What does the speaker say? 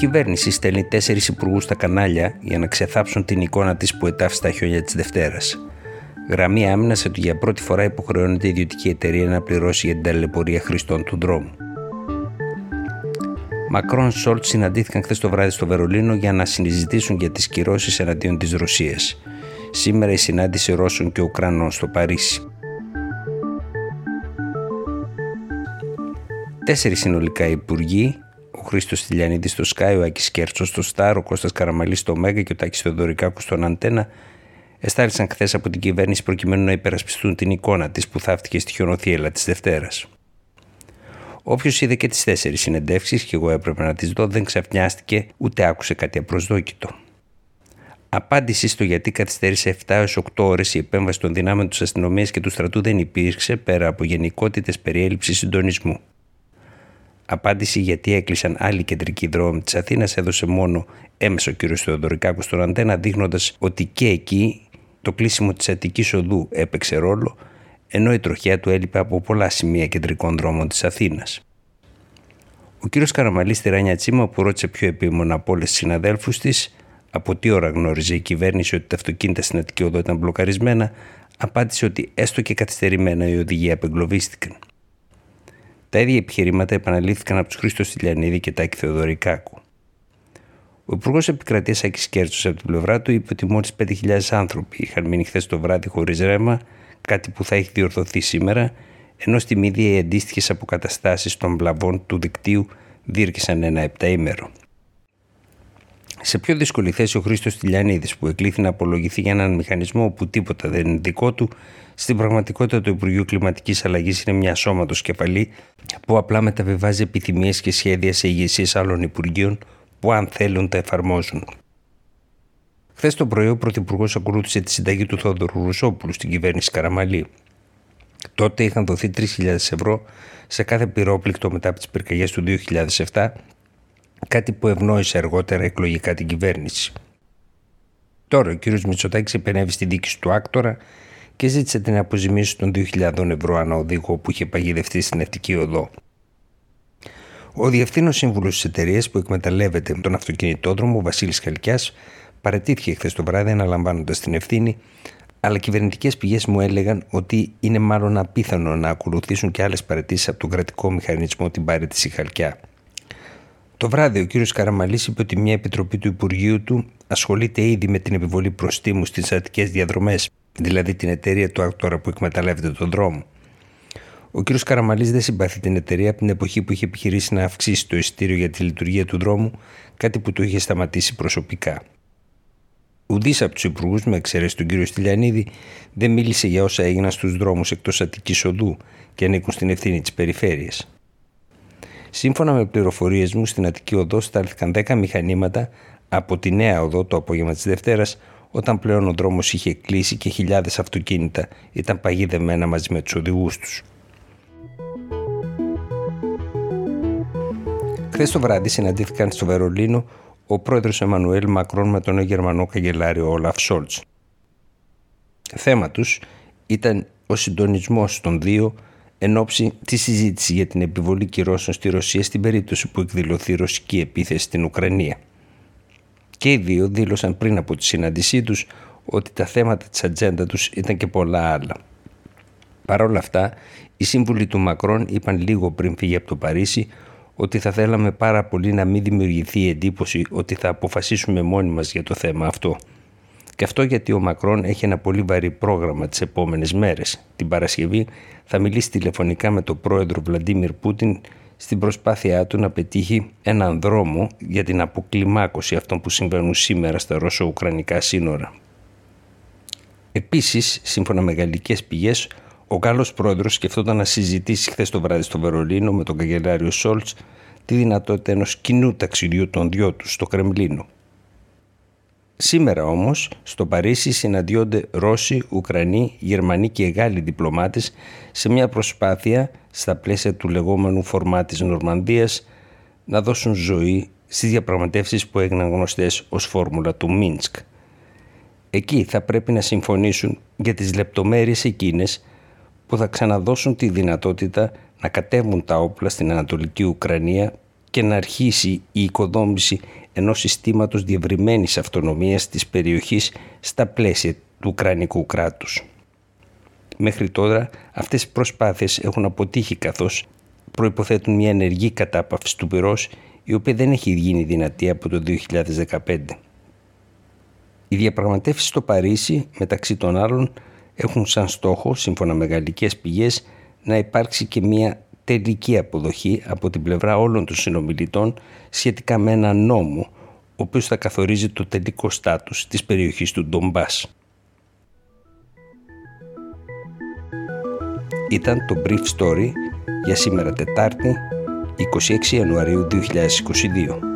Η κυβέρνηση στέλνει τέσσερις υπουργούς στα κανάλια για να ξεθάψουν την εικόνα της που ετάφει στα χιόνια της Δευτέρας. Γραμμή άμυνας ότι για πρώτη φορά υποχρεώνεται η ιδιωτική εταιρεία να πληρώσει για την ταλαιπωρία χρηστών του δρόμου. Μακρόν Σόλτς συναντήθηκαν χθες το βράδυ στο Βερολίνο για να συζητήσουν για τις κυρώσεις εναντίον της Ρωσίας. Σήμερα η συνάντηση Ρώσων και Ουκρανών στο Παρίσι. Τέσσερις συνολικά υπουργοί ο Χρήστος Τηλιανίδης στο Sky, ο Άκης Κέρτσος στο Στάρ, ο Κώστας Καραμαλής στο Μέγα και ο Τάκης Θεοδωρικάκου στον Αντένα εστάλησαν χθες από την κυβέρνηση προκειμένου να υπερασπιστούν την εικόνα της που θαύτηκε στη χιονοθύελα της Δευτέρας. Όποιος είδε και τις τέσσερις συνεντεύξεις, και εγώ έπρεπε να τις δω, δεν ξαφνιάστηκε ούτε άκουσε κάτι απροσδόκητο. Απάντηση στο γιατί καθυστέρησε 7 έως 8 ώρες η επέμβαση των δυνάμεων της αστυνομίας και του στρατού δεν υπήρξε πέρα από γενικότητες περιέλλειψη συντονισμού. Απάντηση γιατί έκλεισαν άλλοι κεντρικοί δρόμοι της Αθήνας έδωσε μόνο έμεσο κ. Θεοδωρικάκου στον Αντένα, δείχνοντας ότι και εκεί το κλείσιμο της Αττικής Οδού έπαιξε ρόλο, ενώ η τροχιά του έλειπε από πολλά σημεία κεντρικών δρόμων της Αθήνας. Ο κ. Καραμαλής στη Ράνια Τσίμα, που ρώτησε πιο επίμονα από όλες τις συναδέλφους της, από τι ώρα γνώριζε η κυβέρνηση ότι τα αυτοκίνητα στην Αττική Οδό ήταν μπλοκαρισμένα, απάντησε ότι έστω και καθυστερημένα οι οδηγοί απεγκλωβίστηκαν. Τα ίδια επιχειρήματα επαναλήφθηκαν από τους Χρήστος Τηλιανίδη και Τάκη Θεοδωρικάκου. Ο Υπουργός Επικρατείας Άκη Κέρτσος από την πλευρά του είπε ότι μόλις 5.000 άνθρωποι είχαν μείνει χθες το βράδυ χωρίς ρέμα, κάτι που θα έχει διορθωθεί σήμερα, ενώ στη Μύδια οι αντίστοιχες αποκαταστάσεις των βλαβών του δικτύου δίρκησαν ένα επταήμερο. Σε πιο δύσκολη θέση ο Χρήστος Τηλιανίδης, που εκλήθη να απολογηθεί για έναν μηχανισμό που τίποτα δεν είναι δικό του, στην πραγματικότητα το Υπουργείο Κλιματικής Αλλαγής είναι μια σώματο κεφαλή που απλά μεταβιβάζει επιθυμίες και σχέδια σε ηγεσίες άλλων Υπουργείων που, αν θέλουν, τα εφαρμόζουν. Χθες το πρωί, ο Πρωθυπουργός ακολούθησε τη συνταγή του Θόδωρου Ρουσόπουλου στην κυβέρνηση Καραμαλή. Τότε είχαν δοθεί 3.000 ευρώ σε κάθε πυρόπληκτο μετά από τις πυρκαγιές του 2007 κάτι που ευνόησε αργότερα εκλογικά την κυβέρνηση. Τώρα ο κ. Μητσοτάκης επενέβη στη δίκηση του άκτορα και ζήτησε την αποζημίωση των 2.000 ευρώ ανά οδήγο που είχε παγιδευτεί στην Ευτική Οδό. Ο διευθύνων σύμβουλος της εταιρείας που εκμεταλλεύεται τον αυτοκινητόδρομο, ο Βασίλης Χαλκιάς, παρετήθηκε χθε το βράδυ αναλαμβάνοντας την ευθύνη, αλλά κυβερνητικές πηγές μου έλεγαν ότι είναι μάλλον απίθανο να ακολουθήσουν και άλλες παρετήσει από τον κρατικό μηχανισμό την παρέτηση Χαλκιά. Το βράδυ ο κ. Καραμαλής είπε ότι μια επιτροπή του Υπουργείου του ασχολείται ήδη με την επιβολή προστίμου στις αττικέ διαδρομές, δηλαδή την εταιρεία του Άκτορα που εκμεταλλεύεται τον δρόμο. Ο κ. Καραμαλής δεν συμπαθεί την εταιρεία από την εποχή που είχε επιχειρήσει να αυξήσει το εισιτήριο για τη λειτουργία του δρόμου, κάτι που του είχε σταματήσει προσωπικά. Ουδής από τους υπουργούς, με εξαίρεση τον κ. Στυλιανίδη, δεν μίλησε για όσα έγιναν στους δρόμους εκτός Αττικής Οδού και ανήκουν στην ευθύνη της περιφέρειας. Σύμφωνα με πληροφορίες μου, στην Αττική Οδό στάλθηκαν 10 μηχανήματα από τη νέα οδό το απόγευμα της Δευτέρας, όταν πλέον ο δρόμος είχε κλείσει και χιλιάδες αυτοκίνητα ήταν παγίδευμένα μαζί με τους οδηγούς τους. Χθες το βράδυ συναντήθηκαν στο Βερολίνο ο πρόεδρος Εμμανουέλ Μακρόν με τον Γερμανό καγκελάριο Όλαφ Σόλτς. Θέμα τους ήταν ο συντονισμός των δύο εν ώψη της συζήτησης για την επιβολή κυρώσεων στη Ρωσία στην περίπτωση που εκδηλωθεί ρωσική επίθεση στην Ουκρανία. Και οι δύο δήλωσαν πριν από τη συνάντησή τους ότι τα θέματα της ατζέντα τους ήταν και πολλά άλλα. Παρ' όλα αυτά, οι σύμβουλοι του Μακρόν είπαν λίγο πριν φύγει από το Παρίσι ότι θα θέλαμε πάρα πολύ να μην δημιουργηθεί η εντύπωση ότι θα αποφασίσουμε μόνοι μας για το θέμα αυτό. Και αυτό γιατί ο Μακρόν έχει ένα πολύ βαρύ πρόγραμμα τις επόμενες μέρες. Την Παρασκευή θα μιλήσει τηλεφωνικά με τον πρόεδρο Βλαντίμιρ Πούτιν στην προσπάθειά του να πετύχει έναν δρόμο για την αποκλιμάκωση αυτών που συμβαίνουν σήμερα στα ρωσο-ουκρανικά σύνορα. Επίσης, σύμφωνα με γαλλικές πηγές, ο Γάλλος πρόεδρος σκεφτόταν να συζητήσει χθες το βράδυ στο Βερολίνο με τον καγκελάριο Σόλτς τη δυνατότητα ενός κοινού ταξιδιού των δυο τους στο Κρεμλίνο. Σήμερα όμως στο Παρίσι συναντιόνται Ρώσοι, Ουκρανοί, Γερμανοί και Γάλλοι διπλωμάτες σε μια προσπάθεια στα πλαίσια του λεγόμενου φορμά της Νορμανδίας να δώσουν ζωή στις διαπραγματεύσεις που έγιναν γνωστές ως φόρμουλα του Μίνσκ. Εκεί θα πρέπει να συμφωνήσουν για τις λεπτομέρειες εκείνες που θα ξαναδώσουν τη δυνατότητα να κατέβουν τα όπλα στην Ανατολική Ουκρανία και να αρχίσει η οικοδόμηση ενός συστήματος διευρυμένης αυτονομίας της περιοχής στα πλαίσια του Ουκρανικού κράτους. Μέχρι τώρα αυτές οι προσπάθειες έχουν αποτύχει καθώς προϋποθέτουν μια ενεργή κατάπαυση του πυρός η οποία δεν έχει γίνει δυνατή από το 2015. Οι διαπραγματεύσεις στο Παρίσι μεταξύ των άλλων έχουν σαν στόχο, σύμφωνα με γαλλικές πηγές, να υπάρξει και μια τελική αποδοχή από την πλευρά όλων των συνομιλητών σχετικά με ένα νόμο ο οποίος θα καθορίζει το τελικό στάτους της περιοχής του Ντομπάς. Ήταν το Brief Story για σήμερα Τετάρτη 26 Ιανουαρίου 2022.